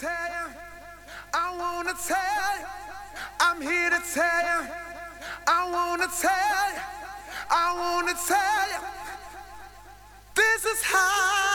tell you, I wanna tell you, I'm here to tell you, I wanna tell you, I wanna tell you, this is hot.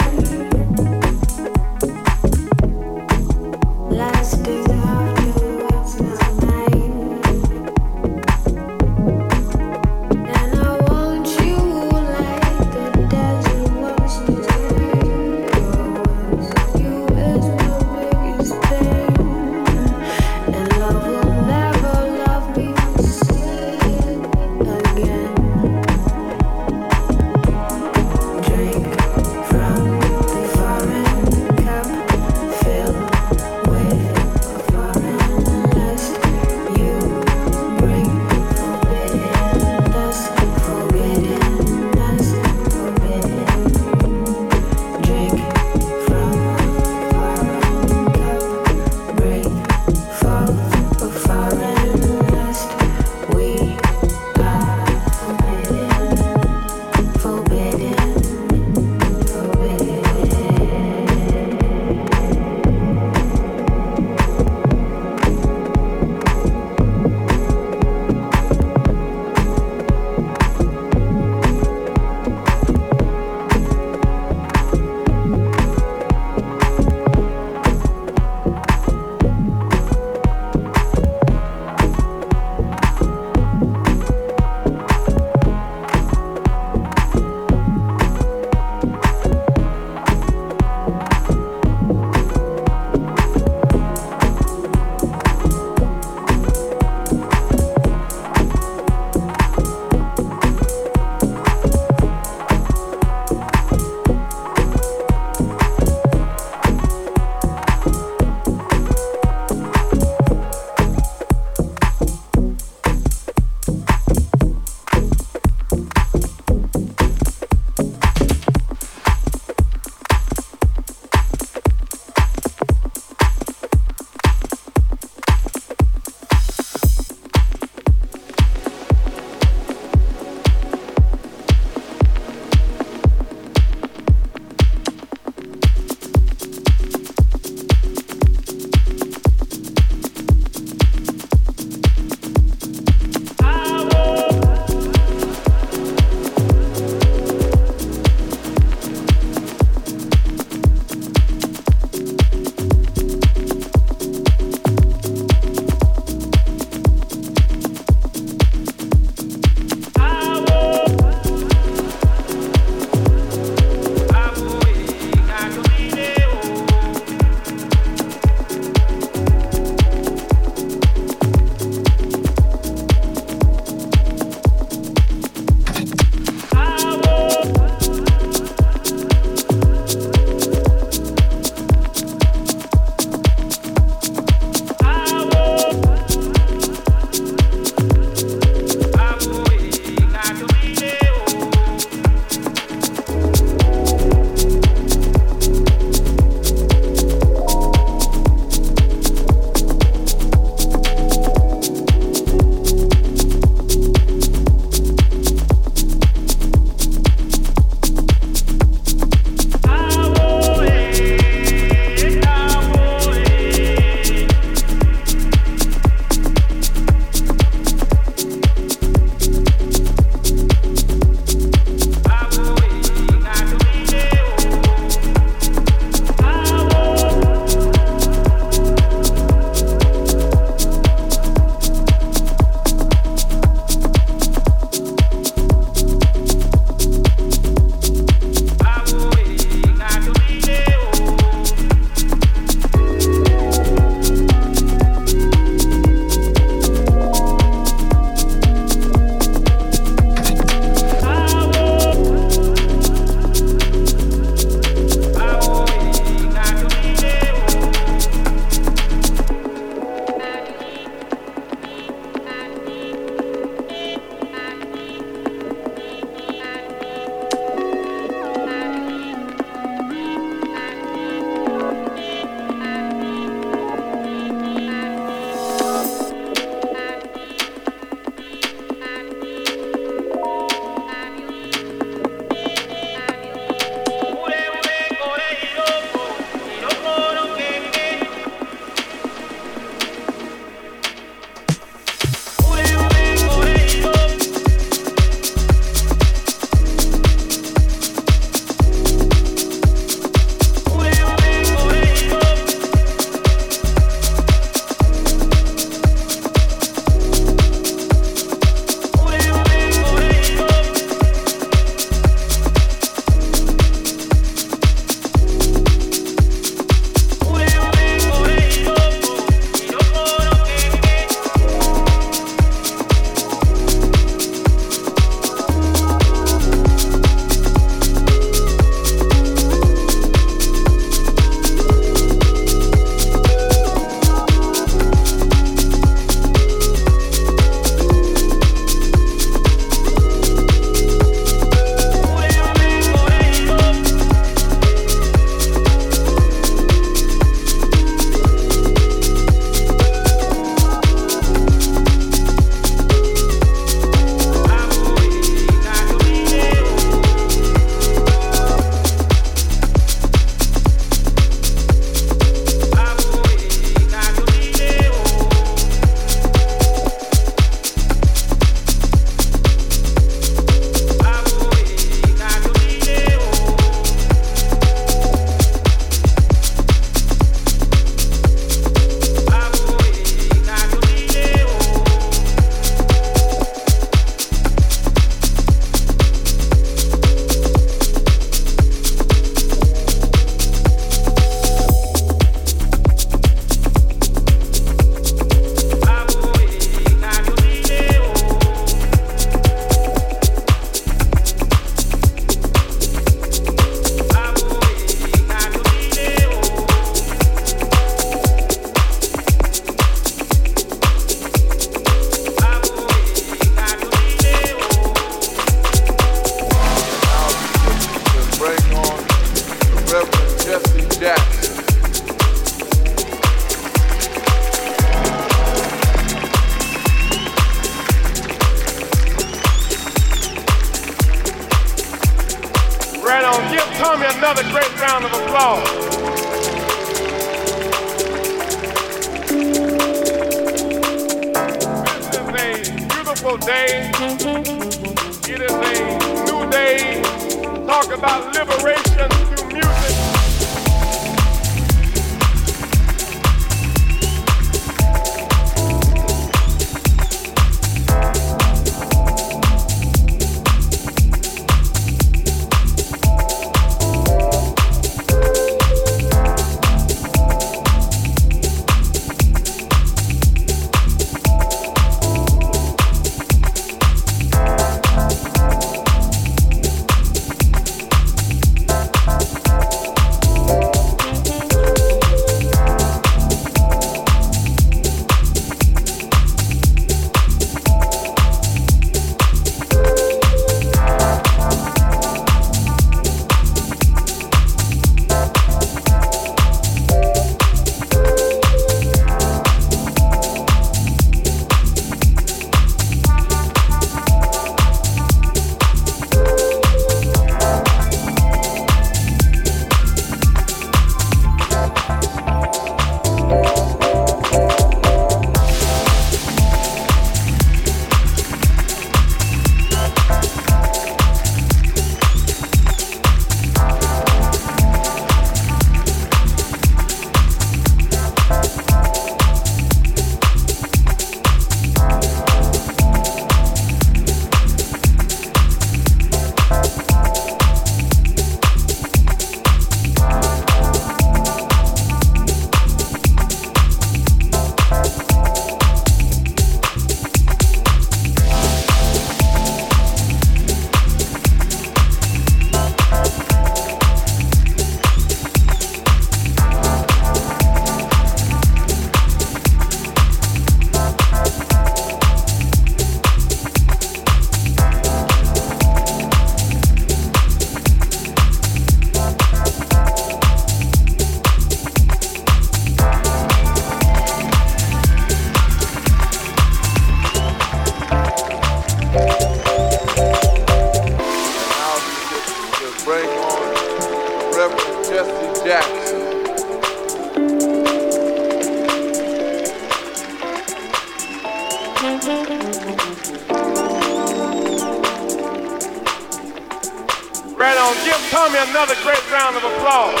Tommy another great round of applause.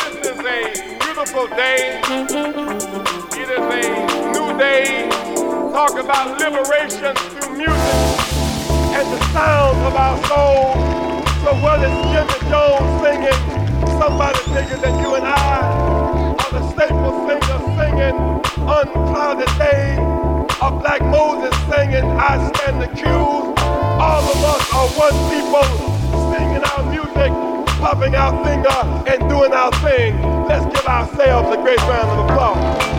This is a beautiful day. It is a new day. Talk about liberation through music and the sound of our soul. So whether Jimmy Jones singing, somebody figured that you and I, are the staple singers singing Uncloudy Day, of Black Moses singing, I stand accused. All of us are one people singing our music, popping our finger, and doing our thing. Let's give ourselves a great round of applause.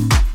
Yeah.